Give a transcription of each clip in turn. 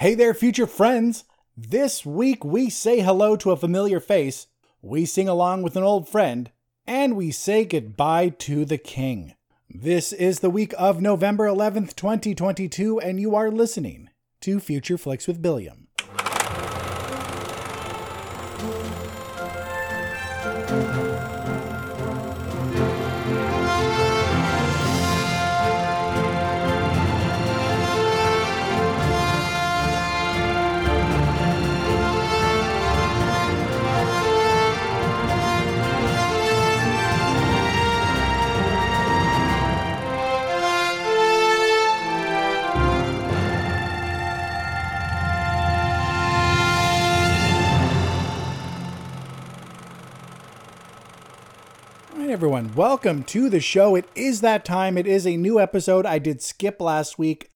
Hey there, future friends! This week we say hello to a familiar face, we sing along with an old friend, and we say goodbye to the king. This is the week of November 11th, 2022, and you are listening to Future Flicks with Billiam. Welcome to the show. It is that time. It is a new episode. I did skip last week.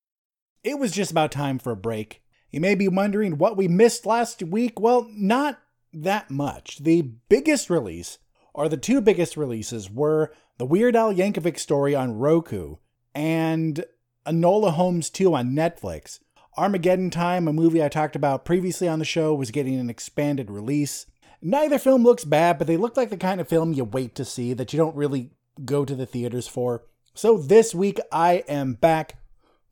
It was just about time for a break. You may be wondering what we missed last week. Well, not that much. The biggest release, or the two biggest releases, were the Weird Al Yankovic story on Roku and Enola Holmes 2 on Netflix. Armageddon Time, a movie I talked about previously on the show, was getting an expanded release. Neither film looks bad, but they look like the kind of film you wait to see that you don't really go to the theaters for. So this week I am back.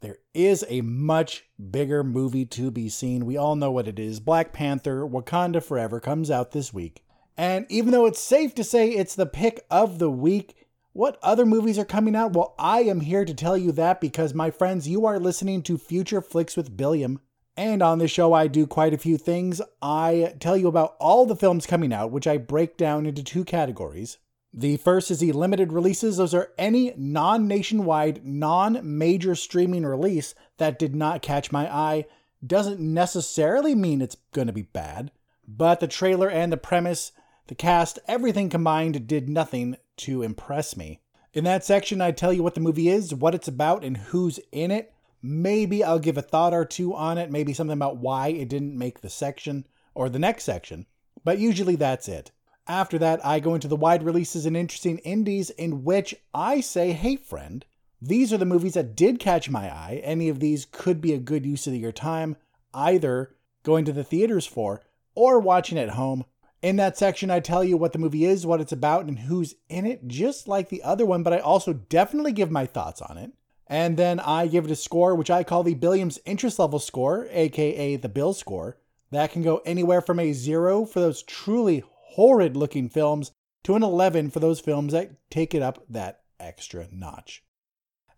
There is a much bigger movie to be seen. We all know what it is. Black Panther Wakanda Forever comes out this week. And even though it's safe to say it's the pick of the week, what other movies are coming out? Well, I am here to tell you that because, my friends, you are listening to Future Flicks with Billiam. And on this show, I do quite a few things. I tell you about all the films coming out, which I break down into two categories. The first is the limited releases. Those are any non nationwide, non major streaming release that did not catch my eye. Doesn't necessarily mean it's going to be bad, but the trailer and the premise, the cast, everything combined did nothing to impress me. In that section, I tell you what the movie is, what it's about, and who's in it. Maybe I'll give a thought or two on it, maybe something about why it didn't make the section or the next section, but usually that's it. After that, I go into the wide releases and interesting indies in which I say, hey, friend, these are the movies that did catch my eye. Any of these could be a good use of your time, either going to the theaters for or watching at home. In that section, I tell you what the movie is, what it's about, and who's in it, just like the other one, but I also definitely give my thoughts on it. And then I give it a score, which I call the Billiams interest level score, aka the Bill score. That can go anywhere from a zero for those truly horrid looking films to an 11 for those films that take it up that extra notch.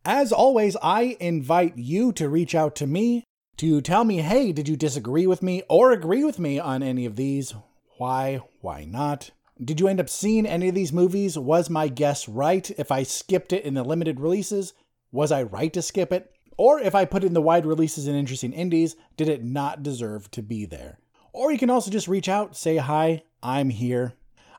As always, I invite you to reach out to me to tell me, hey, did you disagree with me or agree with me on any of these? Why? Why not? Did you end up seeing any of these movies? Was my guess right if I skipped it in the limited releases? Was I right to skip it? Or if I put it in the wide releases and interesting indies, did it not deserve to be there? Or you can also just reach out, say hi, I'm here.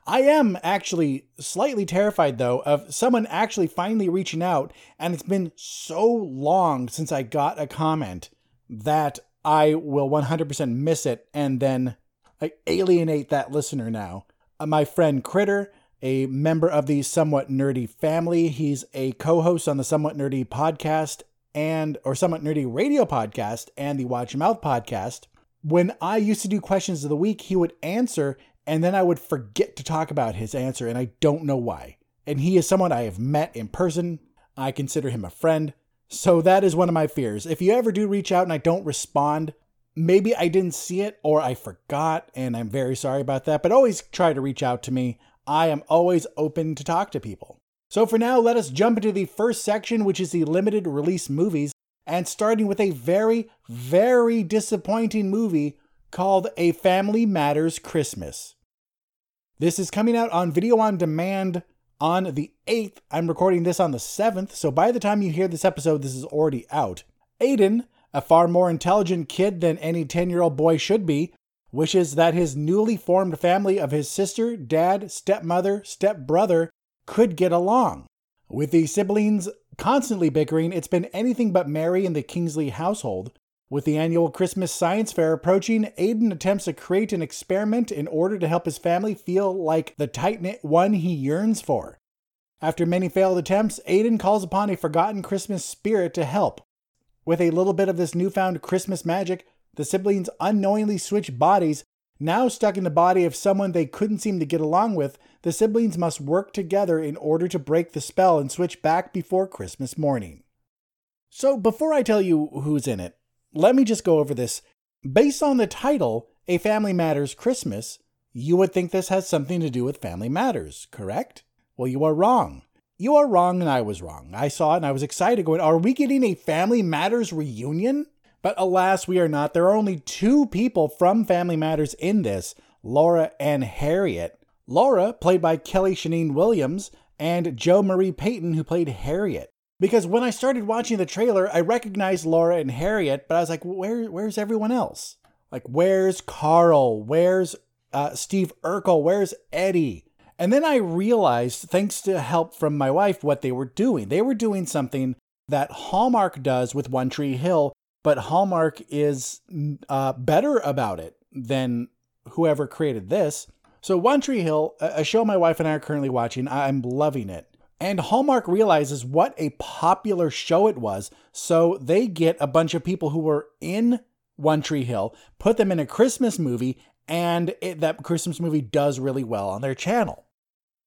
I am actually slightly terrified though of someone actually finally reaching out, and it's been so long since I got a comment that I will 100% miss it and then I alienate that listener now. Uh, my friend Critter a member of the Somewhat Nerdy family. He's a co-host on the Somewhat Nerdy podcast and or Somewhat Nerdy radio podcast and the Watch Your Mouth podcast. When I used to do questions of the week, he would answer and then I would forget to talk about his answer and I don't know why. And he is someone I have met in person. I consider him a friend. So that is one of my fears. If you ever do reach out and I don't respond, maybe I didn't see it or I forgot and I'm very sorry about that, but always try to reach out to me. I am always open to talk to people. So for now, let us jump into the first section, which is the limited release movies, and starting with a very, very disappointing movie called A Family Matters Christmas. This is coming out on video on demand on the 8th. I'm recording this on the 7th, so by the time you hear this episode, this is already out. Aiden, a far more intelligent kid than any 10 year old boy should be, wishes that his newly formed family of his sister, dad, stepmother, stepbrother could get along. With the siblings constantly bickering, it's been anything but merry in the Kingsley household. With the annual Christmas science fair approaching, Aiden attempts to create an experiment in order to help his family feel like the tight knit one he yearns for. After many failed attempts, Aiden calls upon a forgotten Christmas spirit to help. With a little bit of this newfound Christmas magic, the siblings unknowingly switch bodies. Now stuck in the body of someone they couldn't seem to get along with, the siblings must work together in order to break the spell and switch back before Christmas morning. So, before I tell you who's in it, let me just go over this. Based on the title, A Family Matters Christmas, you would think this has something to do with Family Matters, correct? Well, you are wrong. You are wrong, and I was wrong. I saw it and I was excited, going, Are we getting a Family Matters reunion? But alas, we are not. There are only two people from Family Matters in this Laura and Harriet. Laura, played by Kellie Shanygne Williams, and Jo Marie Payton, who played Harriet. Because when I started watching the trailer, I recognized Laura and Harriet, but I was like, Where, where's everyone else? Like, where's Carl? Where's uh, Steve Urkel? Where's Eddie? And then I realized, thanks to help from my wife, what they were doing. They were doing something that Hallmark does with One Tree Hill, but Hallmark is uh, better about it than whoever created this. So, One Tree Hill, a show my wife and I are currently watching, I'm loving it. And Hallmark realizes what a popular show it was. So they get a bunch of people who were in One Tree Hill, put them in a Christmas movie, and it, that Christmas movie does really well on their channel.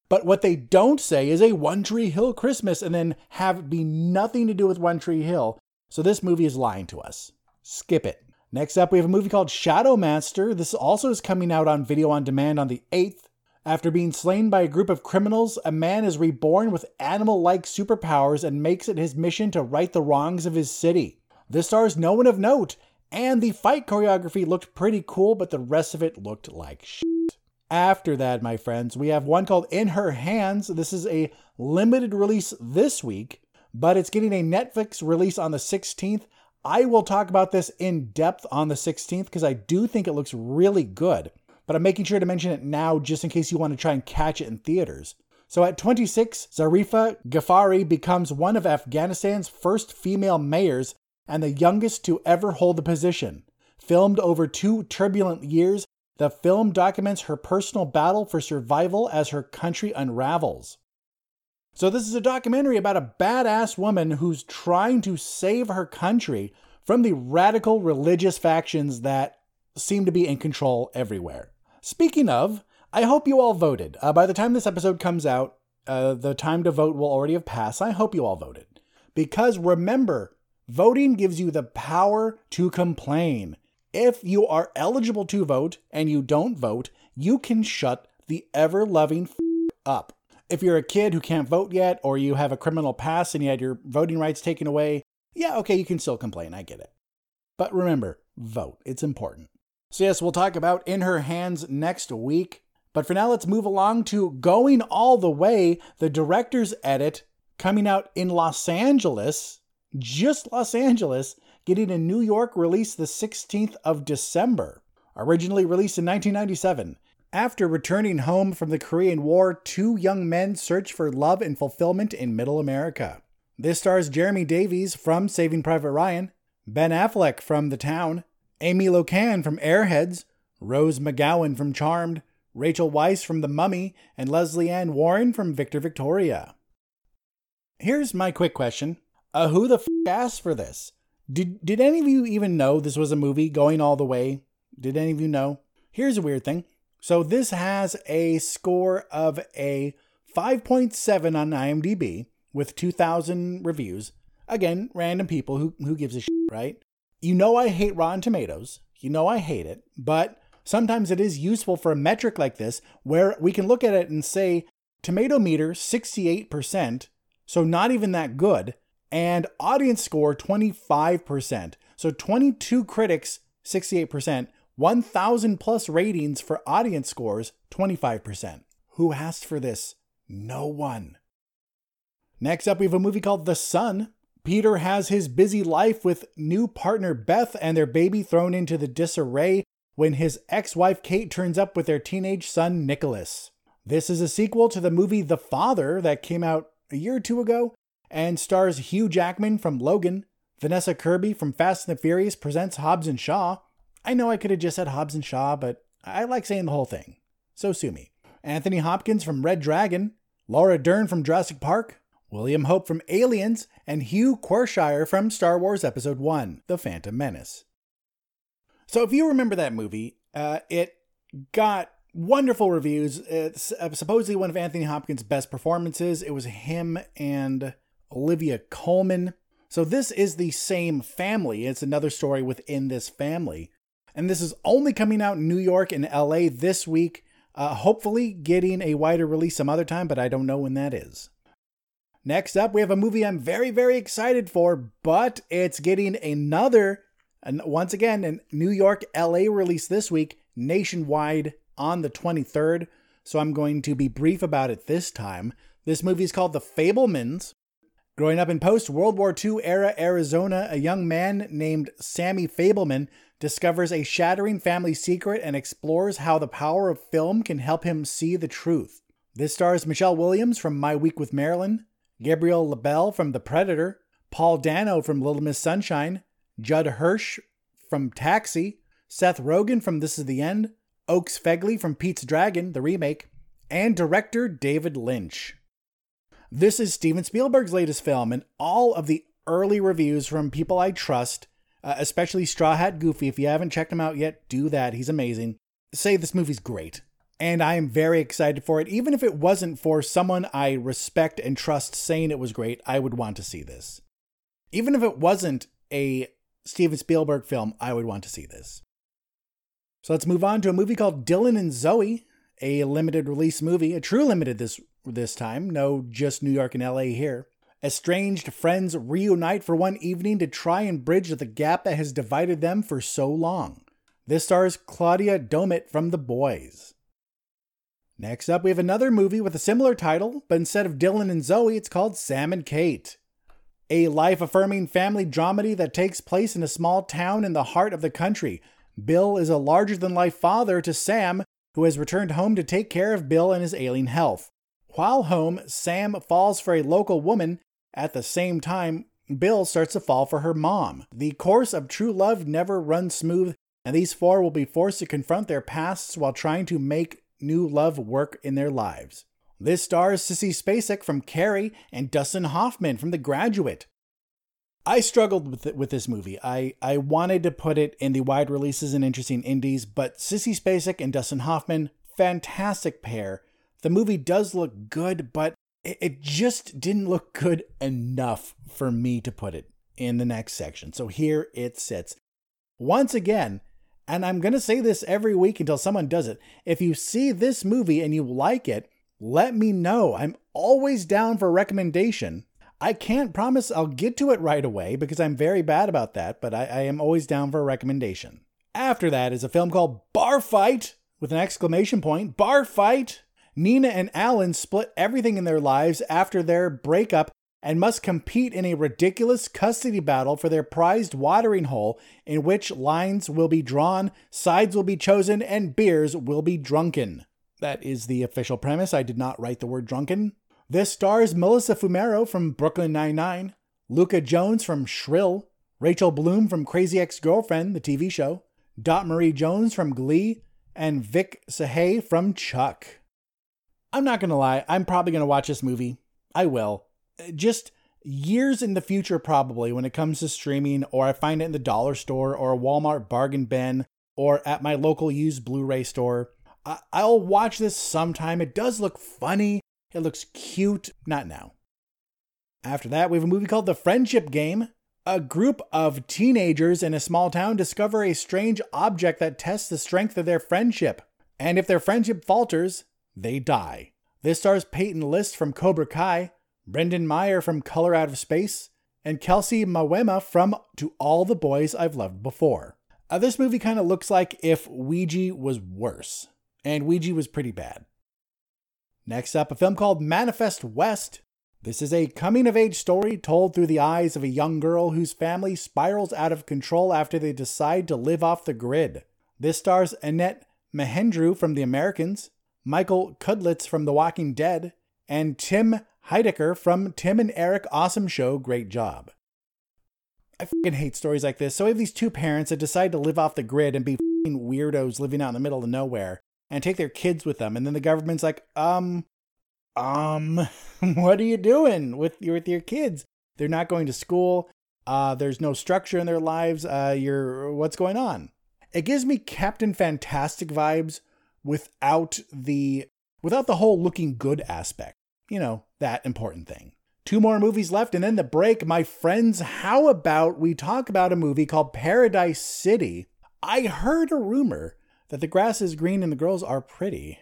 But what they don't say is a One Tree Hill Christmas and then have be nothing to do with One Tree Hill. So this movie is lying to us. Skip it. Next up, we have a movie called Shadow Master. This also is coming out on video on demand on the 8th. After being slain by a group of criminals, a man is reborn with animal like superpowers and makes it his mission to right the wrongs of his city. This stars no one of note, and the fight choreography looked pretty cool, but the rest of it looked like shit. After that, my friends, we have one called In Her Hands. This is a limited release this week, but it's getting a Netflix release on the 16th. I will talk about this in depth on the 16th because I do think it looks really good, but I'm making sure to mention it now just in case you want to try and catch it in theaters. So at 26, Zarifa Ghaffari becomes one of Afghanistan's first female mayors and the youngest to ever hold the position. Filmed over two turbulent years, the film documents her personal battle for survival as her country unravels. So, this is a documentary about a badass woman who's trying to save her country from the radical religious factions that seem to be in control everywhere. Speaking of, I hope you all voted. Uh, by the time this episode comes out, uh, the time to vote will already have passed. I hope you all voted. Because remember, voting gives you the power to complain. If you are eligible to vote and you don't vote, you can shut the ever loving f- up. If you're a kid who can't vote yet, or you have a criminal past and you had your voting rights taken away, yeah, okay, you can still complain. I get it. But remember, vote. It's important. So, yes, we'll talk about In Her Hands next week. But for now, let's move along to Going All the Way, the director's edit coming out in Los Angeles, just Los Angeles, getting a New York release the 16th of December. Originally released in 1997, after returning home from the Korean War, two young men search for love and fulfillment in Middle America. This stars Jeremy Davies from Saving Private Ryan, Ben Affleck from The Town, Amy Locane from Airheads, Rose McGowan from Charmed, Rachel Weisz from The Mummy, and Lesley Ann Warren from Victor Victoria. Here's my quick question uh, Who the f asked for this? Did did any of you even know this was a movie going all the way? Did any of you know? Here's a weird thing. So this has a score of a 5.7 on IMDb with 2000 reviews. Again, random people who who gives a shit, right? You know I hate Rotten Tomatoes. You know I hate it, but sometimes it is useful for a metric like this where we can look at it and say tomato meter 68%, so not even that good, and audience score 25%. So 22 critics, 68%, 1,000 plus ratings for audience scores, 25%. Who asked for this? No one. Next up, we have a movie called The Son. Peter has his busy life with new partner Beth and their baby thrown into the disarray when his ex wife Kate turns up with their teenage son Nicholas. This is a sequel to the movie The Father that came out a year or two ago and stars Hugh Jackman from Logan. Vanessa Kirby from Fast and the Furious presents Hobbs and Shaw. I know I could have just said Hobbs and Shaw, but I like saying the whole thing. So sue me. Anthony Hopkins from Red Dragon, Laura Dern from Jurassic Park, William Hope from Aliens, and Hugh Quarshie from Star Wars Episode 1 The Phantom Menace. So if you remember that movie, uh, it got wonderful reviews. It's uh, supposedly one of Anthony Hopkins' best performances. It was him and Olivia Colman. So this is the same family. It's another story within this family. And this is only coming out in New York and LA this week. Uh, hopefully, getting a wider release some other time, but I don't know when that is. Next up, we have a movie I'm very, very excited for, but it's getting another, and once again, a New York, LA release this week, nationwide on the 23rd. So I'm going to be brief about it this time. This movie is called The Fabelmans. Growing up in post World War II era Arizona, a young man named Sammy Fabelman discovers a shattering family secret and explores how the power of film can help him see the truth. This stars Michelle Williams from My Week with Marilyn, Gabriel LaBelle from The Predator, Paul Dano from Little Miss Sunshine, Judd Hirsch from Taxi, Seth Rogen from This Is the End, Oakes Fegley from Pete's Dragon, the remake, and director David Lynch. This is Steven Spielberg's latest film, and all of the early reviews from people I trust, uh, especially Straw Hat Goofy, if you haven't checked him out yet, do that. He's amazing. Say this movie's great and I am very excited for it. Even if it wasn't for someone I respect and trust saying it was great, I would want to see this. Even if it wasn't a Steven Spielberg film, I would want to see this. So let's move on to a movie called Dylan and Zoe, a limited release movie, a true limited this this time, no just New York and LA here. Estranged friends reunite for one evening to try and bridge the gap that has divided them for so long. This stars Claudia Doumit from The Boys. Next up, we have another movie with a similar title, but instead of Dylan and Zoe, it's called Sam and Kate. A life affirming family dramedy that takes place in a small town in the heart of the country. Bill is a larger than life father to Sam, who has returned home to take care of Bill and his ailing health. While home, Sam falls for a local woman. At the same time, Bill starts to fall for her mom. The course of true love never runs smooth, and these four will be forced to confront their pasts while trying to make new love work in their lives. This stars Sissy Spacek from Carrie and Dustin Hoffman from The Graduate. I struggled with it, with this movie. I, I wanted to put it in the wide releases and interesting indies, but Sissy Spacek and Dustin Hoffman, fantastic pair. The movie does look good, but it, just didn't look good enough for me to put it in the next section. So here it sits. Once again, and I'm going to say this every week until someone does it. If you see this movie and you like it, let me know. I'm always down for a recommendation. I can't promise I'll get to it right away because I'm very bad about that, but I, I am always down for a recommendation. After that is a film called Bar Fight with an exclamation point. Bar Fight! Nina and Alan split everything in their lives after their breakup and must compete in a ridiculous custody battle for their prized watering hole, in which lines will be drawn, sides will be chosen, and beers will be drunken. That is the official premise. I did not write the word drunken. This stars Melissa Fumero from Brooklyn Nine-Nine, Luka Jones from Shrill, Rachel Bloom from Crazy Ex-Girlfriend, the TV show, Dot Marie Jones from Glee, and Vic Sahay from Chuck. I'm not gonna lie, I'm probably gonna watch this movie. I will just years in the future, probably when it comes to streaming, or I find it in the dollar store or a Walmart bargain bin or at my local used Blu ray store. I'll watch this sometime. It does look funny, it looks cute. Not now. After that, we have a movie called The Friendship Game. A group of teenagers in a small town discover a strange object that tests the strength of their friendship. And if their friendship falters, they die. This stars Peyton List from Cobra Kai, Brendan Meyer from Color Out of Space, and Kelcey Mawema from To All the Boys I've Loved Before. Uh, this movie kind of looks like if Ouija was worse, and Ouija was pretty bad. Next up, a film called Manifest West. This is a coming of age story told through the eyes of a young girl whose family spirals out of control after they decide to live off the grid. This stars Annette Mahendru from The Americans, Michael Cudlitz from The Walking Dead, and Tim Heidecker from Tim and Eric Awesome Show, great job. I fucking hate stories like this. So we have these two parents that decide to live off the grid and be weirdos living out in the middle of nowhere and take their kids with them. And then the government's like, um, um, what are you doing with your, with your kids? They're not going to school. Uh, there's no structure in their lives. Uh, you're, what's going on? It gives me Captain Fantastic vibes without the without the whole looking good aspect. You know, that important thing. Two more movies left and then the break. My friends, how about we talk about a movie called Paradise City? I heard a rumor that the grass is green and the girls are pretty.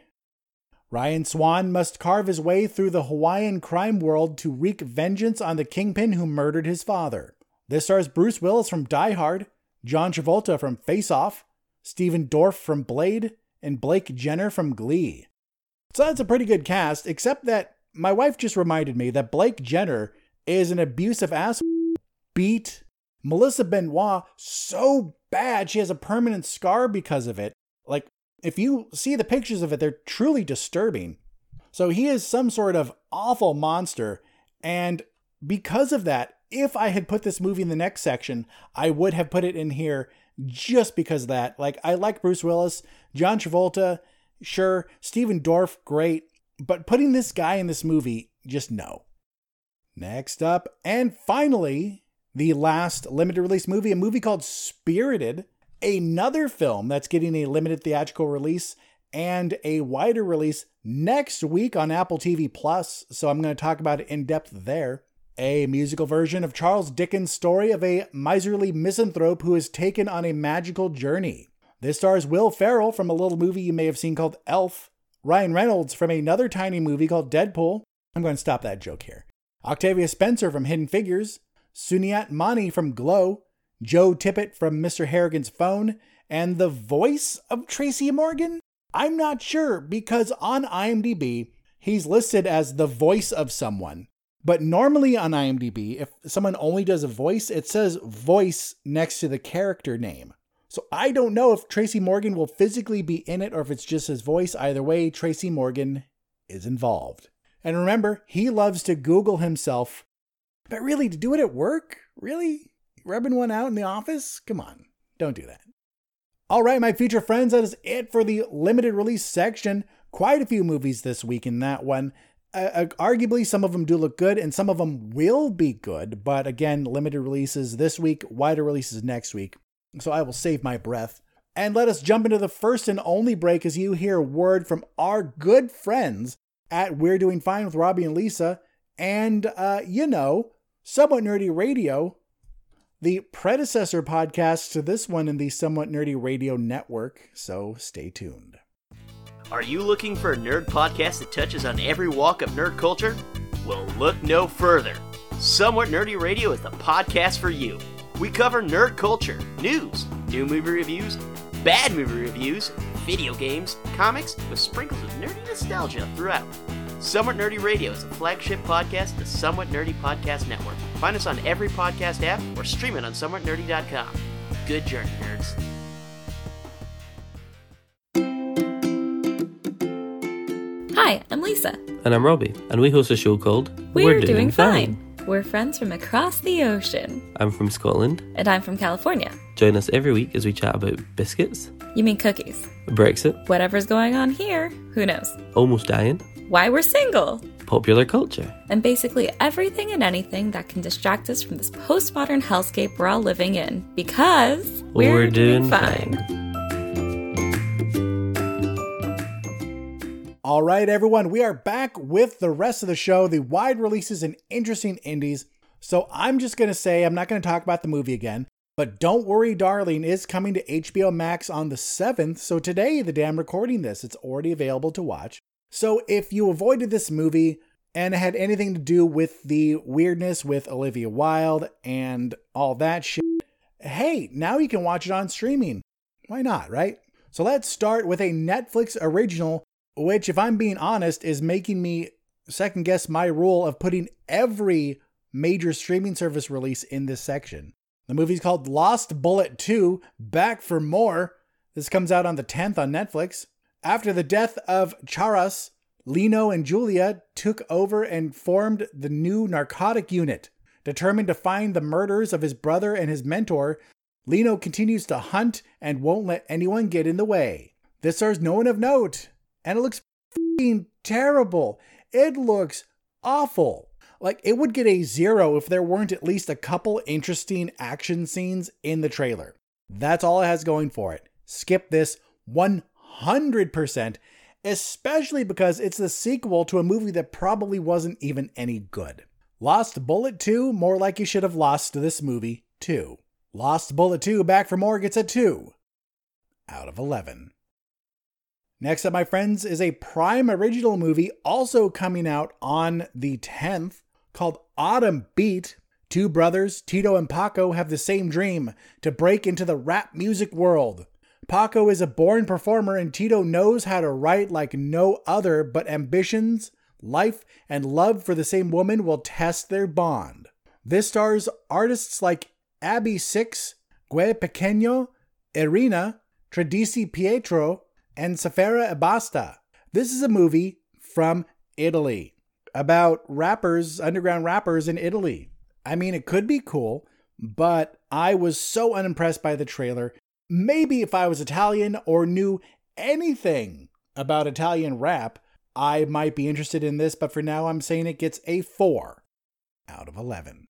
Ryan Swan must carve his way through the Hawaiian crime world to wreak vengeance on the kingpin who murdered his father. This stars Bruce Willis from Die Hard, John Travolta from Face Off, Stephen Dorff from Blade, and Blake Jenner from Glee. So that's a pretty good cast, except that my wife just reminded me that Blake Jenner is an abusive ass beat Melissa Benoist so bad she has a permanent scar because of it. Like, if you see the pictures of it, they're truly disturbing. So he is some sort of awful monster. And because of that, if I had put this movie in the next section, I would have put it in here just because of that. Like, I like Bruce Willis, John Travolta, sure, Stephen Dorff, great. But putting this guy in this movie, just no. Next up, and finally, the last limited release movie, a movie called Spirited, another film that's getting a limited theatrical release and a wider release next week on Apple TV Plus. So I'm going to talk about it in depth there. A musical version of Charles Dickens' story of a miserly misanthrope who is taken on a magical journey. This stars Will Ferrell from a little movie you may have seen called Elf, Ryan Reynolds from another tiny movie called Deadpool. I'm going to stop that joke here. Octavia Spencer from Hidden Figures, Sunita Mani from Glow, Joe Tippett from Mr. Harrigan's Phone, and the voice of Tracy Morgan? I'm not sure because on IMDb, he's listed as the voice of someone. But normally on IMDb, if someone only does a voice, it says voice next to the character name. So I don't know if Tracy Morgan will physically be in it or if it's just his voice. Either way, Tracy Morgan is involved. And remember, he loves to Google himself. But really, to do it at work? Really? Rubbing one out in the office? Come on, don't do that. All right, my future friends, that is it for the limited release section. Quite a few movies this week in that one. Uh, uh, arguably, some of them do look good and some of them will be good. But again, limited releases this week, wider releases next week. So I will save my breath. And let us jump into the first and only break as you hear word from our good friends at We're Doing Fine with Robbie and Lisa. And, uh, you know, Somewhat Nerdy Radio, the predecessor podcast to this one in the Somewhat Nerdy Radio network. So stay tuned. Are you looking for a nerd podcast that touches on every walk of nerd culture? Well, look no further. Somewhat Nerdy Radio is the podcast for you. We cover nerd culture, news, new movie reviews, bad movie reviews, video games, comics, with sprinkles of nerdy nostalgia throughout. Somewhat Nerdy Radio is a flagship podcast of the Somewhat Nerdy Podcast Network. Find us on every podcast app or stream it on somewhatnerdy.com. Good journey, nerds. Hi, I'm Lisa. And I'm Robbie, and we host a show called We're, Doing, fine. We're friends from across the ocean. I'm from Scotland. And I'm from California. Join us every week as we chat about biscuits, You mean cookies? Brexit, Whatever's going on here, who knows? almost dying, Why we're single. popular culture. And basically everything and anything that can distract us from this postmodern hellscape we're all living in. Because We're doing All right, everyone, we are back with the rest of the show, the wide releases and interesting indies. So I'm just going to say, I'm not going to talk about the movie again, but Don't Worry, Darling is coming to HBO Max on the 7th. So today, the day I'm recording this, it's already available to watch. So if you avoided this movie and had anything to do with the weirdness with Olivia Wilde and all that shit, hey, now you can watch it on streaming. Why not, right? So let's start with a Netflix original which, if I'm being honest, is making me second guess my rule of putting every major streaming service release in this section. The movie's called Lost Bullet 2 Back for More. This comes out on the 10th on Netflix. After the death of Charas, Lino and Julia took over and formed the new narcotic unit. Determined to find the murders of his brother and his mentor, Lino continues to hunt and won't let anyone get in the way. This stars no one of note and it looks terrible. It looks awful. Like it would get a zero if there weren't at least a couple interesting action scenes in the trailer. That's all it has going for it. skip this 100%, especially because it's the sequel to a movie that probably wasn't even any good. Lost Bullet 2, more like you should have lost this movie, too. Lost Bullet 2, Back for More gets a 2 out of 11. Next up, my friends, is a Prime original movie also coming out on the 10th called Autumn Beat. Two brothers, Tito and Paco, have the same dream to break into the rap music world. Paco is a born performer and Tito knows how to write like no other, but ambitions, life, and love for the same woman will test their bond. This stars artists like Abby Six, Gue Pequeño, Irina, Tredici Pietro, and Sfera Ebbasta. This is a movie from Italy about rappers, underground rappers in Italy. I mean, it could be cool, but I was so unimpressed by the trailer. Maybe if I was Italian or knew anything about Italian rap, I might be interested in this, but for now I'm saying it gets a 4 out of 11.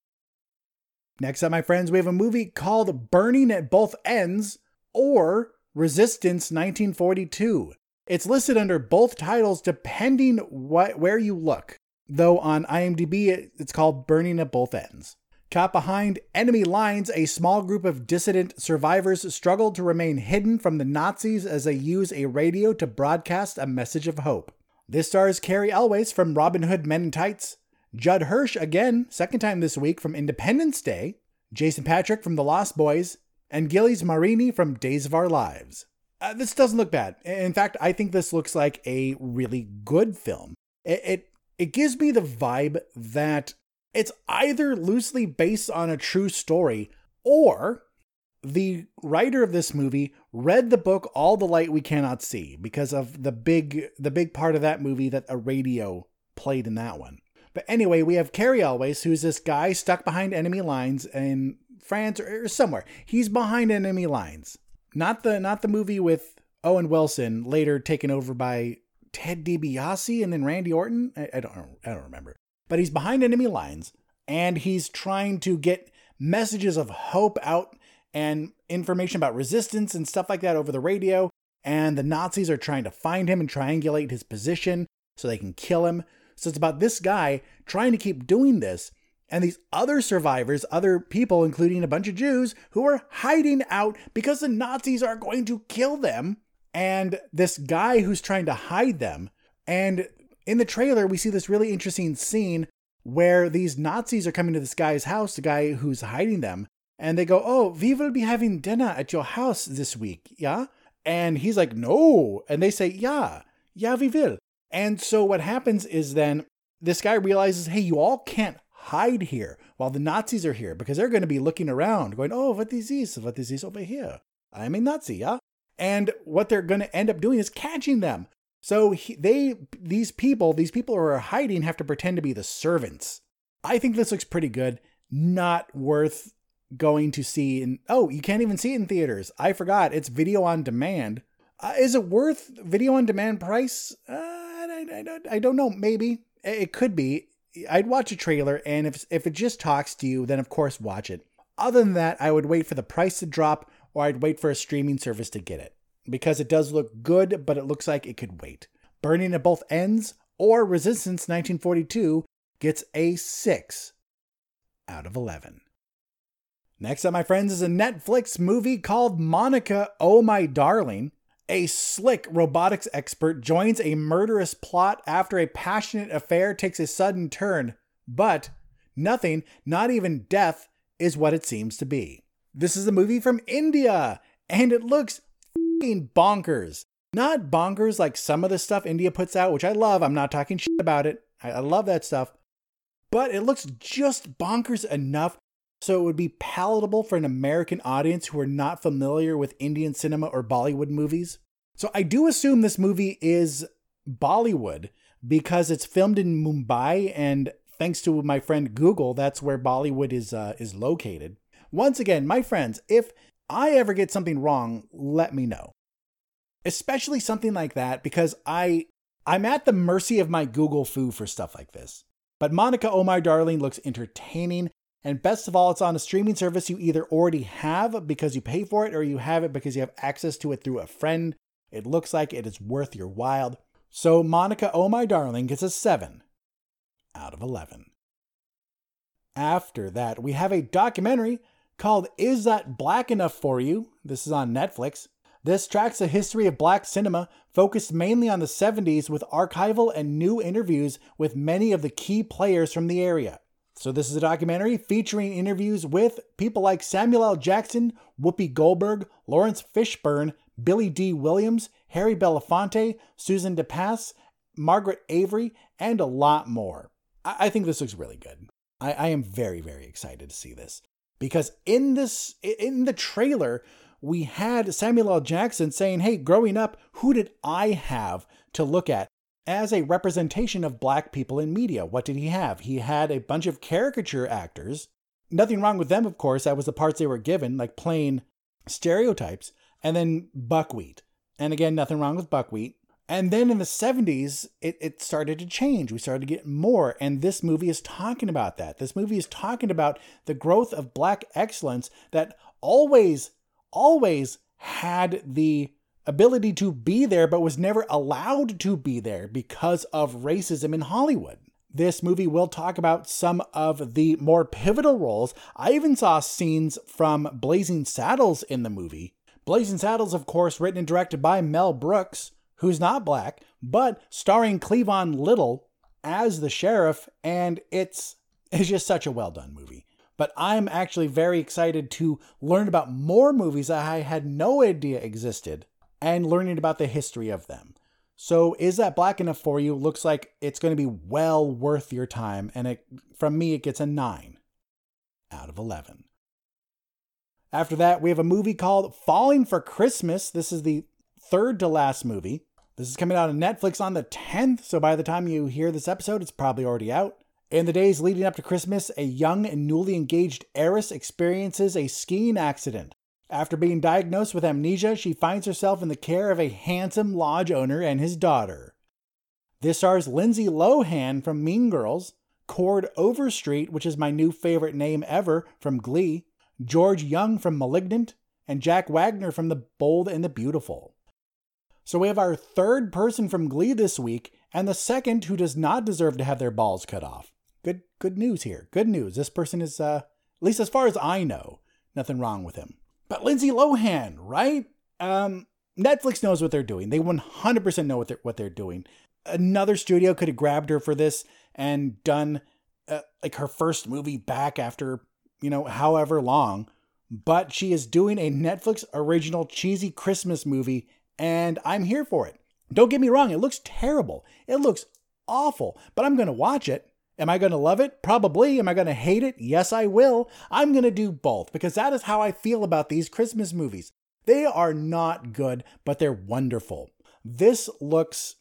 Next up, my friends, we have a movie called Burning at Both Ends or Resistance 1942. It's listed under both titles depending what where you look. Though on IMDb it's called Burning at Both Ends. Caught behind enemy lines, a small group of dissident survivors struggle to remain hidden from the Nazis as they use a radio to broadcast a message of hope. This stars Cary Elwes from Robin Hood Men in Tights, Judd Hirsch again, second time this week from Independence Day, Jason Patric from The Lost Boys, and Gilles Marini from Days of Our Lives. Uh, this doesn't look bad. In fact, I think this looks like a really good film. It, it it gives me the vibe that it's either loosely based on a true story or the writer of this movie read the book All the Light We Cannot See because of the big the big part of that movie that a radio played in that one. But anyway, we have Cary Elwes, who's this guy stuck behind enemy lines in France or, somewhere. He's behind enemy lines. Not the not the movie with Owen Wilson later taken over by Ted DiBiase and then Randy Orton. I, I don't I don't remember. But he's behind enemy lines and he's trying to get messages of hope out and information about resistance and stuff like that over the radio. And the Nazis are trying to find him and triangulate his position so they can kill him. So it's about this guy trying to keep doing this and these other survivors, other people, including a bunch of Jews, who are hiding out because the Nazis are going to kill them. And this guy who's trying to hide them. And in the trailer, we see this really interesting scene where these Nazis are coming to this guy's house, the guy who's hiding them. And they go, Oh, we will be having dinner at your house this week, yeah? And he's like, No. And they say, Yeah, yeah, we will. And so what happens is then this guy realizes, Hey, you all can't hide here while the Nazis are here because they're going to be looking around, going, "Oh, what is this? What is this over here? I'm a Nazi, yeah." And what they're going to end up doing is catching them. So he, they, these people, these people who are hiding, have to pretend to be the servants. I think this looks pretty good. Not worth going to see in. Oh, you can't even see it in theaters. I forgot. It's video on demand. Uh, is it worth video on demand price? Uh, I, I, I, I don't know. Maybe it could be. I'd watch a trailer, and if if it just talks to you, then of course watch it. Other than that, I would wait for the price to drop, or I'd wait for a streaming service to get it because it does look good, but it looks like it could wait. Burning at both ends or Resistance 1942 gets a six out of eleven. Next up, my friends, is a Netflix movie called Monica, Oh My Darling. A slick robotics expert joins a murderous plot after a passionate affair takes a sudden turn, but nothing, not even death, is what it seems to be. This is a movie from India, and it looks bonkers. Not bonkers like some of the stuff India puts out, which I love. I'm not talking shit about it. I, I love that stuff. But it looks just bonkers enough so it would be palatable for an American audience who are not familiar with Indian cinema or Bollywood movies. So I do assume this movie is Bollywood because it's filmed in Mumbai and thanks to my friend Google, that's where Bollywood is uh, is located. Once again, my friends, if I ever get something wrong, let me know. Especially something like that because I I'm at the mercy of my Google foo for stuff like this. But Monica Oh My Darling looks entertaining And best of all, it's on a streaming service you either already have because you pay for it or you have it because you have access to it through a friend. It looks like it is worth your while. So, Monica Oh My Darling gets a 7 out of 11. After that, we have a documentary called Is That Black Enough for You? This is on Netflix. This tracks the history of black cinema focused mainly on the 70s with archival and new interviews with many of the key players from the area. So, this is a documentary featuring interviews with people like Samuel L. Jackson, Whoopi Goldberg, Laurence Fishburne, Billy Dee Williams, Harry Belafonte, Susan de Passe, Margaret Avery, and a lot more. I, I think this looks really good. I, I am very, very excited to see this because in this in the trailer we had Samuel L. Jackson saying, "Hey, growing up, who did I have to look at as a representation of black people in media? What did he have? He had a bunch of caricature actors. Nothing wrong with them, of course. That was the parts they were given, like plain stereotypes, and then buckwheat. And again, nothing wrong with buckwheat. And then in the 70s, it, it started to change. We started to get more. And this movie is talking about that. This movie is talking about the growth of Black excellence that always, always had the ability to be there, but was never allowed to be there because of racism in Hollywood. This movie will talk about some of the more pivotal roles. I even saw scenes from Blazing Saddles in the movie. Blazing Saddles, of course, written and directed by Mel Brooks who's not black, but starring Cleavon Little as the sheriff, and it's it's just such a well done movie. But I'm actually very excited to learn about more movies I had no idea existed and learning about the history of them. So, is that black enough for you? Looks like it's going to be well worth your time, and it, from me, it gets a 9 out of 11. After that, we have a movie called Falling for Christmas. This is the third to last movie. This is coming out on Netflix on the 10th, so by the time you hear this episode, it's probably already out. In the days leading up to Christmas, a young and newly engaged heiress experiences a skiing accident. After being diagnosed with amnesia, she finds herself in the care of a handsome lodge owner and his daughter. This stars Lindsay Lohan from Mean Girls, Cord Overstreet, which is my new favorite name ever from Glee, George Young from Malignant, and Jack Wagner from The Bold and the Beautiful. So we have our third person from Glee this week, and the second who does not deserve to have their balls cut off. Good, good news here. Good news. This person is, uh, at least as far as I know, nothing wrong with him. But Lindsay Lohan, right? Um, Netflix knows what they're doing. They 100% know what they're what they're doing. Another studio could have grabbed her for this and done uh, like her first movie back after you know however long. But she is doing a Netflix original cheesy Christmas movie and I'm here for it. Don't get me wrong, it looks terrible. It looks awful, but I'm going to watch it. Am I going to love it? Probably. Am I going to hate it? Yes, I will. I'm going to do both because that is how I feel about these Christmas movies. They are not good, but they're wonderful. This looks,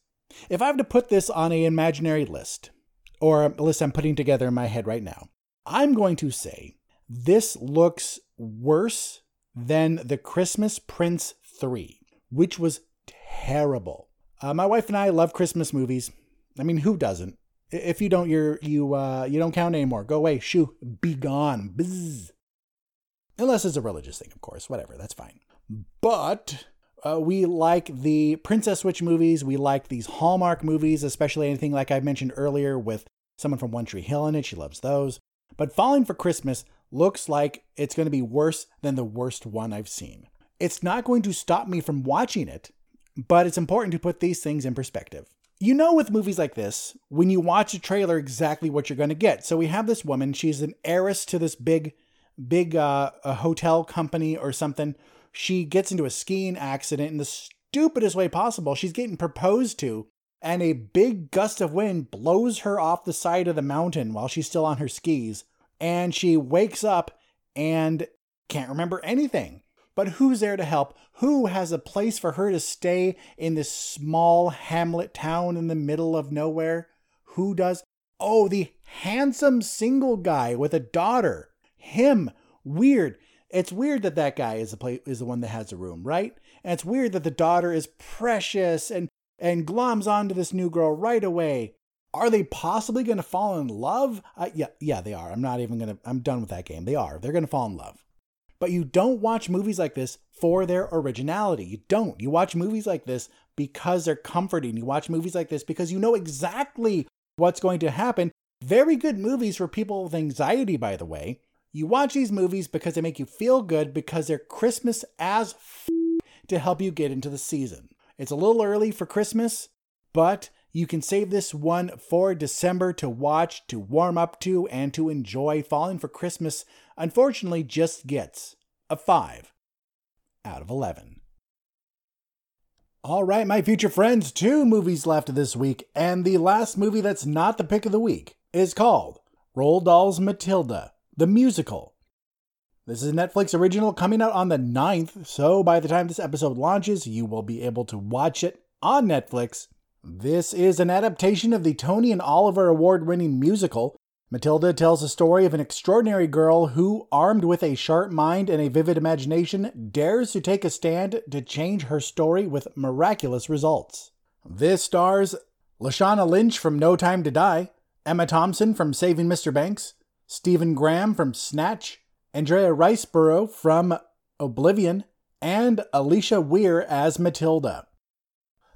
if I have to put this on an imaginary list, or a list I'm putting together in my head right now, I'm going to say this looks worse than The Christmas Prince 3 which was terrible. Uh, my wife and I love Christmas movies. I mean, who doesn't? If you don't, you're you uh, you don't count anymore. Go away. Shoo. Be gone. Bzz. Unless it's a religious thing, of course. Whatever. That's fine. But uh, we like the Princess Switch movies. We like these Hallmark movies, especially anything like I mentioned earlier with someone from One Tree Hill in it. She loves those. But Falling for Christmas looks like it's going to be worse than the worst one I've seen. It's not going to stop me from watching it, but it's important to put these things in perspective. You know, with movies like this, when you watch a trailer, exactly what you're going to get. So we have this woman, she's an heiress to this big, big uh, a hotel company or something. She gets into a skiing accident in the stupidest way possible. She's getting proposed to, and a big gust of wind blows her off the side of the mountain while she's still on her skis. And she wakes up and can't remember anything. But who's there to help? Who has a place for her to stay in this small hamlet town in the middle of nowhere? Who does? Oh, the handsome single guy with a daughter. Him. Weird. It's weird that that guy is the play, is the one that has a room, right? And it's weird that the daughter is precious and and gloms onto this new girl right away. Are they possibly going to fall in love? Uh, yeah, yeah, they are. I'm not even going to, I'm done with that game. They are. They're going to fall in love. But you don't watch movies like this for their originality. You don't. You watch movies like this because they're comforting. You watch movies like this because you know exactly what's going to happen. Very good movies for people with anxiety, by the way. You watch these movies because they make you feel good because they're Christmas as f- to help you get into the season. It's a little early for Christmas, but you can save this one for December to watch, to warm up to, and to enjoy. Falling for Christmas, unfortunately, just gets a 5 out of 11. All right, my future friends, two movies left this week, and the last movie that's not the pick of the week is called Roald Dahl's Matilda, the musical. This is a Netflix original coming out on the 9th, so by the time this episode launches, you will be able to watch it on Netflix. This is an adaptation of the Tony and Oliver award winning musical. Matilda tells the story of an extraordinary girl who, armed with a sharp mind and a vivid imagination, dares to take a stand to change her story with miraculous results. This stars Lashana Lynch from No Time to Die, Emma Thompson from Saving Mr. Banks, Stephen Graham from Snatch, Andrea Riseborough from Oblivion, and Alisha Weir as Matilda.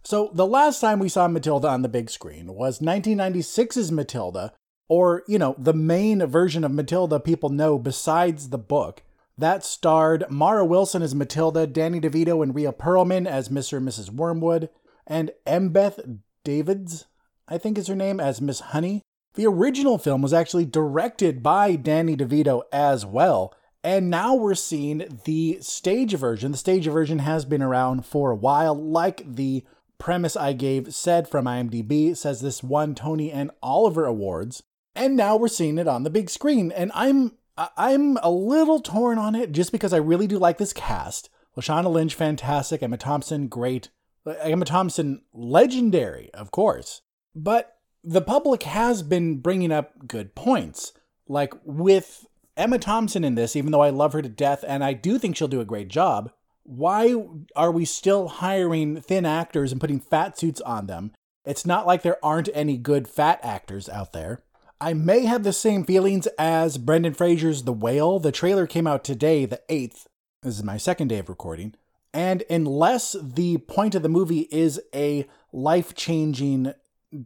So, the last time we saw Matilda on the big screen was 1996's Matilda, or, you know, the main version of Matilda people know besides the book. That starred Mara Wilson as Matilda, Danny DeVito and Rhea Perlman as Mr. and Mrs. Wormwood, and Embeth Davidtz, I think is her name, as Miss Honey. The original film was actually directed by Danny DeVito as well, and now we're seeing the stage version. The stage version has been around for a while, like the premise I gave said from IMDb. Says this won Tony and Oliver Awards, and now we're seeing it on the big screen. And I'm I'm a little torn on it just because I really do like this cast. Lashana Lynch, fantastic. Emma Thompson, great. Uh, Emma Thompson, legendary, of course. But the public has been bringing up good points. Like with Emma Thompson in this, even though I love her to death and I do think she'll do a great job, why are we still hiring thin actors and putting fat suits on them? It's not like there aren't any good fat actors out there. I may have the same feelings as Brendan Fraser's The Whale. The trailer came out today, the 8th. This is my second day of recording. And unless the point of the movie is a life changing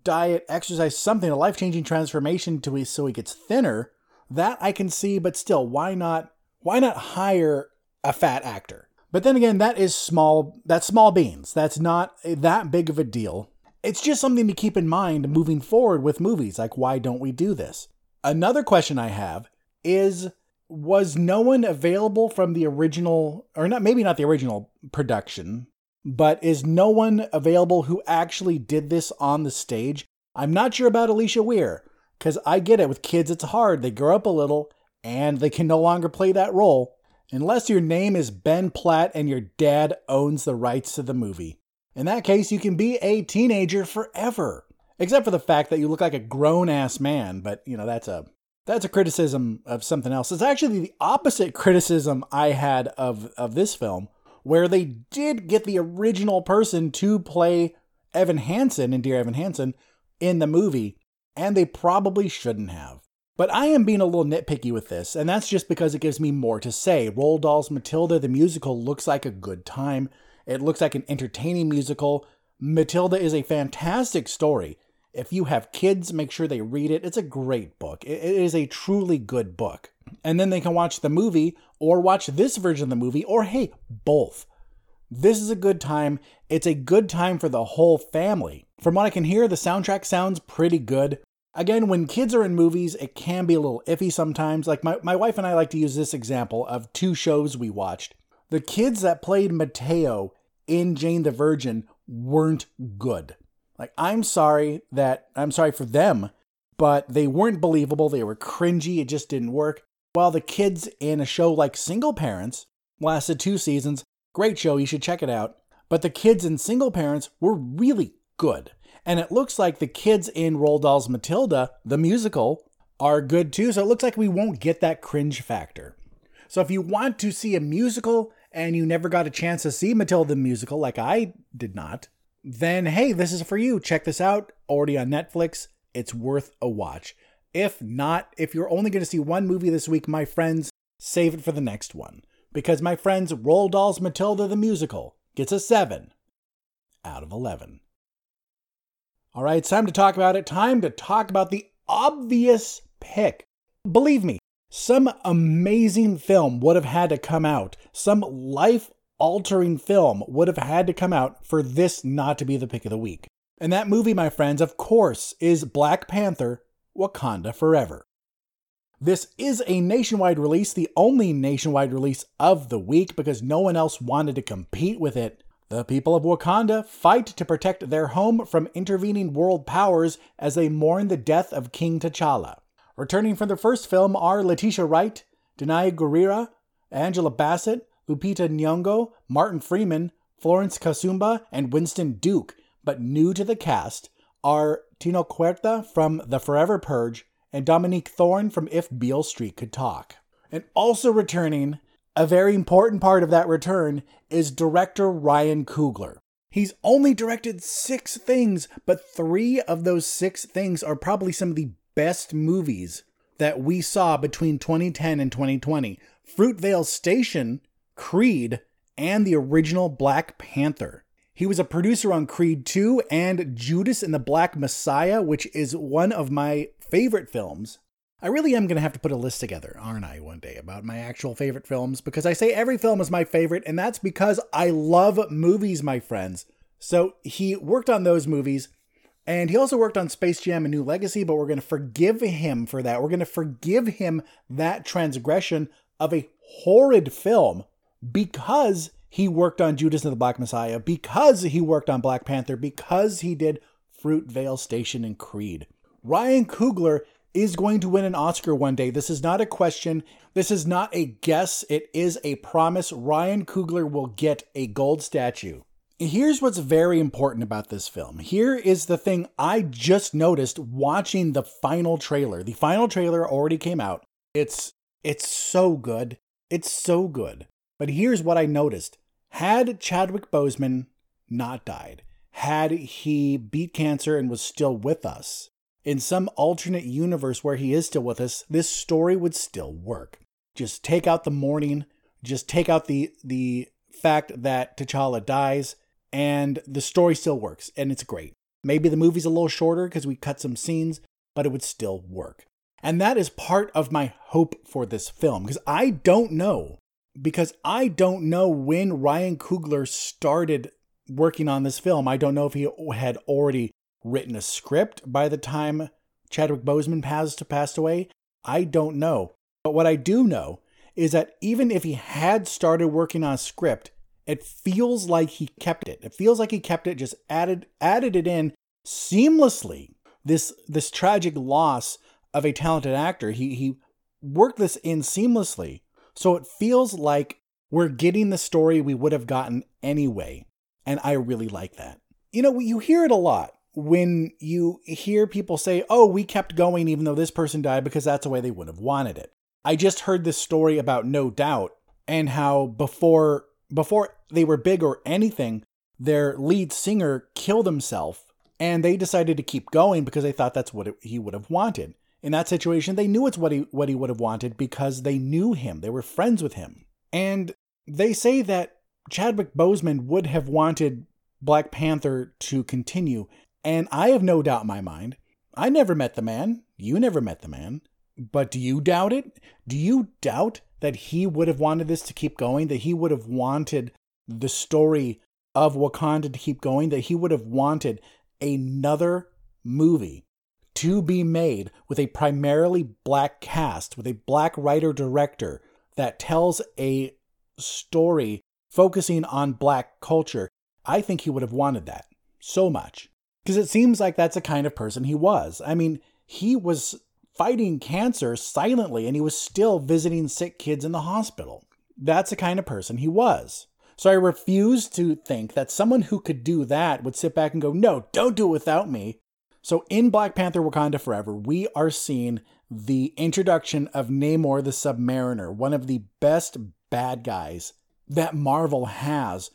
diet, exercise, something, a life changing transformation to his, so he gets thinner, that I can see, but still, why not why not hire a fat actor? But then again, that is small that's small beans. That's not that big of a deal. It's just something to keep in mind moving forward with movies. Like, why don't we do this? Another question I have is was no one available from the original or not maybe not the original production but is no one available who actually did this on the stage? I'm not sure about Alisha Weir, because I get it. With kids, it's hard. They grow up a little and they can no longer play that role unless your name is Ben Platt and your dad owns the rights to the movie. In that case, you can be a teenager forever. Except for the fact that you look like a grown ass man, but you know, that's a that's a criticism of something else. It's actually the opposite criticism I had of, of this film, where they did get the original person to play Evan Hansen and Dear Evan Hansen in the movie, and they probably shouldn't have. But I am being a little nitpicky with this, and that's just because it gives me more to say. Roald Dahl's Matilda the musical looks like a good time. It looks like an entertaining musical. Matilda is a fantastic story. If you have kids, make sure they read it. It's a great book. It is a truly good book and then they can watch the movie or watch this version of the movie, or hey, both. This is a good time. It's a good time for the whole family. From what I can hear, the soundtrack sounds pretty good. Again, when kids are in movies, it can be a little iffy sometimes. Like my, my wife and I like to use this example of two shows we watched. The kids that played Mateo in Jane the Virgin weren't good. Like, I'm sorry that, I'm sorry for them, but they weren't believable. They were cringy. It just didn't work. While the kids in a show like Single Parents lasted two seasons, great show, you should check it out. But the kids in Single Parents were really good. And it looks like the kids in Roald Dahl's Matilda, the musical, are good too. So it looks like we won't get that cringe factor. So if you want to see a musical and you never got a chance to see Matilda the musical, like I did not, then hey, this is for you. Check this out. Already on Netflix. it's worth a watch. If not, if you're only going to see one movie this week, my friends, save it for the next one. Because my friends, Roald Dahl's Matilda the Musical gets a 7 out of 11. All right, it's time to talk about it. Time to talk about the obvious pick. Believe me, some amazing film would have had to come out. Some life altering film would have had to come out for this not to be the pick of the week. And that movie, my friends, of course, is Black Panther Wakanda Forever. This is a nationwide release, the only nationwide release of the week because no one else wanted to compete with it. The people of Wakanda fight to protect their home from intervening world powers as they mourn the death of King T'Challa. Returning from the first film are Letitia Wright, Danai Gurira, Angela Bassett, Lupita Nyong'o, Martin Freeman, Florence Kasumba, and Winston Duke. But new to the cast are Tino Huerta from The Forever Purge and Dominique Thorne from If Beale Street Could Talk. And also returning, a very important part of that return, is director Ryan Coogler. He's only directed six things, but three of those six things are probably some of the best movies that we saw between 2010 and 2020. Fruitvale Station, Creed, and the original Black Panther. He was a producer on Creed 2 and Judas and the Black Messiah, which is one of my favorite films. I really am going to have to put a list together, aren't I, one day about my actual favorite films? Because I say every film is my favorite, and that's because I love movies, my friends. So he worked on those movies, and he also worked on Space Jam and New Legacy, but we're going to forgive him for that. We're going to forgive him that transgression of a horrid film because he worked on Judas and the Black Messiah, because he worked on Black Panther, because he did Fruitvale Station and Creed. Ryan Coogler is going to win an Oscar one day. This is not a question. This is not a guess. It is a promise. Ryan Coogler will get a gold statue. Here's what's very important about this film. Here is the thing I just noticed watching the final trailer. The final trailer already came out. It's it's so good. It's so good. But here's what I noticed. Had Chadwick Boseman not died, had he beat cancer and was still with us, in some alternate universe where he is still with us, this story would still work. Just take out the mourning, just take out the the fact that T'Challa dies, and the story still works, and it's great. Maybe the movie's a little shorter because we cut some scenes, but it would still work. And that is part of my hope for this film because I don't know because I don't know when Ryan Coogler started working on this film. I don't know if he had already written a script by the time Chadwick Boseman passed passed away. I don't know. But what I do know is that even if he had started working on a script, it feels like he kept it. It feels like he kept it, just added added it in seamlessly. This this tragic loss of a talented actor. He he worked this in seamlessly so it feels like we're getting the story we would have gotten anyway. And I really like that. You know, you hear it a lot when you hear people say, oh, we kept going even though this person died because that's the way they would have wanted it. I just heard this story about No Doubt and how before before they were big or anything, their lead singer killed himself and they decided to keep going because they thought that's what it, he would have wanted in that situation, they knew it's what he what he would have wanted because they knew him. They were friends with him. And they say that Chadwick Boseman would have wanted Black Panther to continue. And I have no doubt in my mind. I never met the man. You never met the man. But do you doubt it? Do you doubt that he would have wanted this to keep going? That he would have wanted the story of Wakanda to keep going? That he would have wanted another movie to be made with a primarily black cast, with a black writer director that tells a story focusing on black culture, I think he would have wanted that so much. Because it seems like that's the kind of person he was. I mean, he was fighting cancer silently and he was still visiting sick kids in the hospital. That's the kind of person he was. So I refuse to think that someone who could do that would sit back and go, no, don't do it without me. So in Black Panther Wakanda Forever, we are seeing the introduction of Namor the Submariner, one of the best bad guys that Marvel has,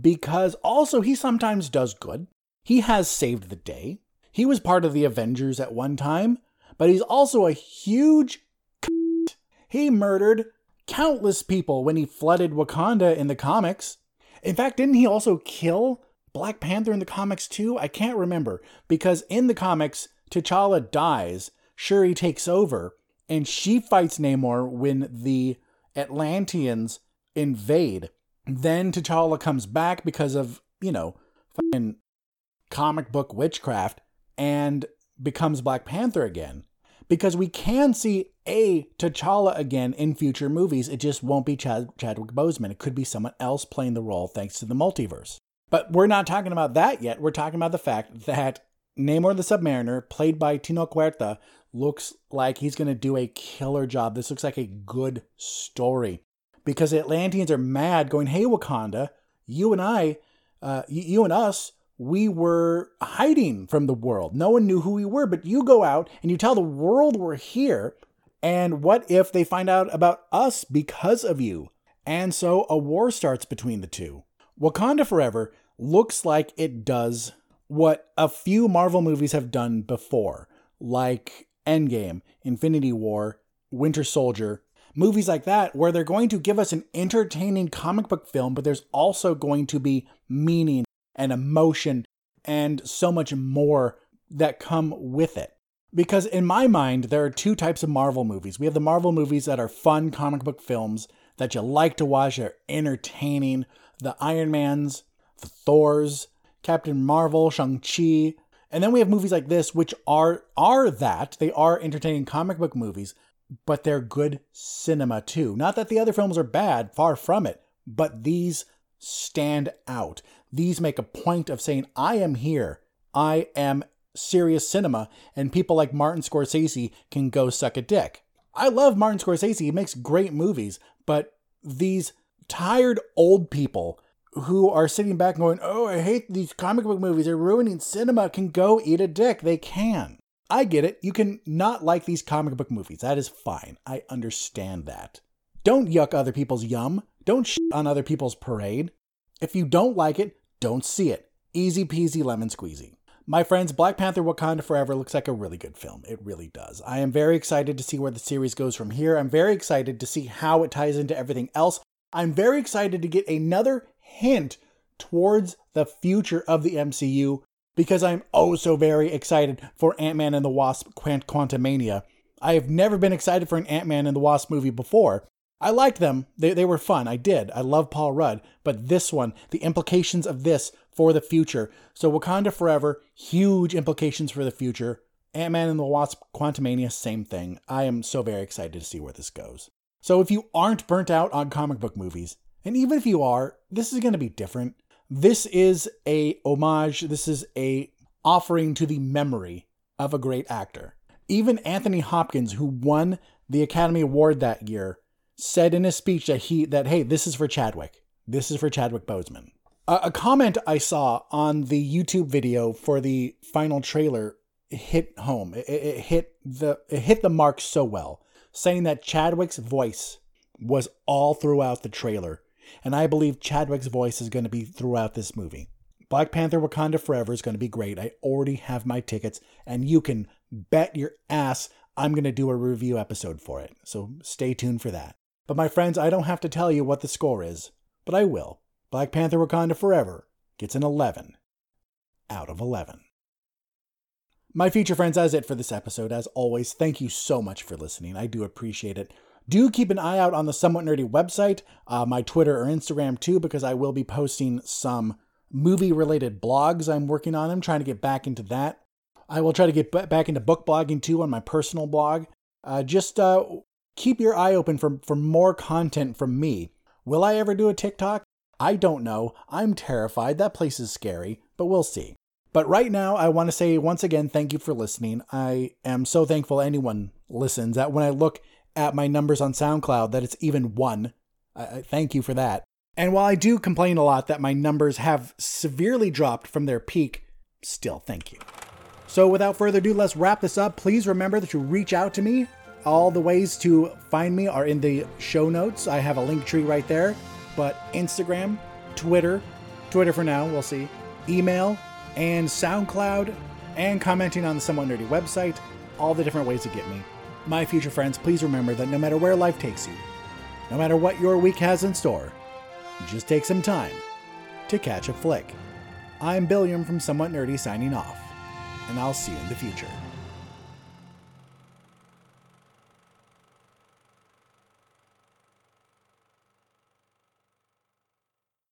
because also he sometimes does good. He has saved the day. He was part of the Avengers at one time, but he's also a huge. He murdered countless people when he flooded Wakanda in the comics. In fact, didn't he also kill Black Panther in the comics too? I can't remember because in the comics, T'Challa dies, Shuri takes over, and she fights Namor when the Atlanteans invade. Then T'Challa comes back because of, you know, fucking comic book witchcraft and becomes Black Panther again. Because we can see a T'Challa again in future movies. It just won't be Chad- Chadwick Boseman. It could be someone else playing the role thanks to the multiverse. But we're not talking about that yet. We're talking about the fact that Namor the Submariner, played by Tino Huerta, looks like he's going to do a killer job. This looks like a good story because the Atlanteans are mad, going, "Hey, Wakanda, you and I, uh, you and us, we were hiding from the world. No one knew who we were, but you go out and you tell the world we're here. And what if they find out about us because of you? And so a war starts between the two. Wakanda Forever looks like it does what a few Marvel movies have done before, like Endgame, Infinity War, Winter Soldier, movies like that, where they're going to give us an entertaining comic book film, but there's also going to be meaning and emotion and so much more that come with it. Because in my mind, there are two types of Marvel movies. We have the Marvel movies that are fun comic book films that you like to watch, are entertaining. The Iron Mans, the Thors, Captain Marvel, Shang-Chi. And then we have movies like this, which are are that. They are entertaining comic book movies, but they're good cinema too. Not that the other films are bad, far from it, but these stand out. These make a point of saying, I am here. I am serious cinema, and people like Martin Scorsese can go suck a dick. I love Martin Scorsese. He makes great movies, but these tired old people who are sitting back going, Oh, I hate these comic book movies. They're ruining cinema, can go eat a dick. They can. I get it. You can not like these comic book movies. That is fine. I understand that. Don't yuck other people's yum. Don't shit on other people's parade. If you don't like it, don't see it. Easy peasy lemon squeezy. My friends, Black Panther Wakanda Forever looks like a really good film. It really does. I am very excited to see where the series goes from here. I'm very excited to see how it ties into everything else. I'm very excited to get another hint towards the future of the MCU because I'm oh so very excited for Ant Man and the Wasp Quantumania. I have never been excited for an Ant Man and the Wasp movie before. I liked them, they, they were fun. I did. I love Paul Rudd. But this one, the implications of this for the future. So, Wakanda Forever, huge implications for the future. Ant Man and the Wasp Quantumania, same thing. I am so very excited to see where this goes. So, if you aren't burnt out on comic book movies, and even if you are, this is going to be different. This is a homage, this is a offering to the memory of a great actor. Even Anthony Hopkins, who won the Academy Award that year, said in his speech that he that hey, this is for Chadwick. This is for Chadwick Boseman. A, a comment I saw on the YouTube video for the final trailer hit home. It, it hit the it hit the mark so well, saying that Chadwick's voice was all throughout the trailer and I believe Chadwick's voice is going to be throughout this movie. Black Panther Wakanda Forever is going to be great. I already have my tickets, and you can bet your ass I'm going to do a review episode for it. So stay tuned for that. But my friends, I don't have to tell you what the score is, but I will. Black Panther Wakanda Forever gets an 11 out of 11. My future friends, that's it for this episode. As always, thank you so much for listening. I do appreciate it. Do keep an eye out on the Somewhat Nerdy website, uh, my Twitter or Instagram too, because I will be posting some movie related blogs I'm working on. I'm trying to get back into that. I will try to get back into book blogging too on my personal blog. Uh, just uh, keep your eye open for, for more content from me. Will I ever do a TikTok? I don't know. I'm terrified. That place is scary, but we'll see. But right now, I want to say once again, thank you for listening. I am so thankful anyone listens that when I look at my numbers on SoundCloud that it's even one. I, thank you for that. And while I do complain a lot that my numbers have severely dropped from their peak, still thank you. So without further ado, let's wrap this up. Please remember that you reach out to me. All the ways to find me are in the show notes. I have a link tree right there. But Instagram, Twitter, Twitter for now, we'll see, email, and SoundCloud and commenting on the Somewhat Nerdy website, all the different ways to get me. My future friends, please remember that no matter where life takes you, no matter what your week has in store, just take some time to catch a flick. I'm Billiam from Somewhat Nerdy signing off, and I'll see you in the future.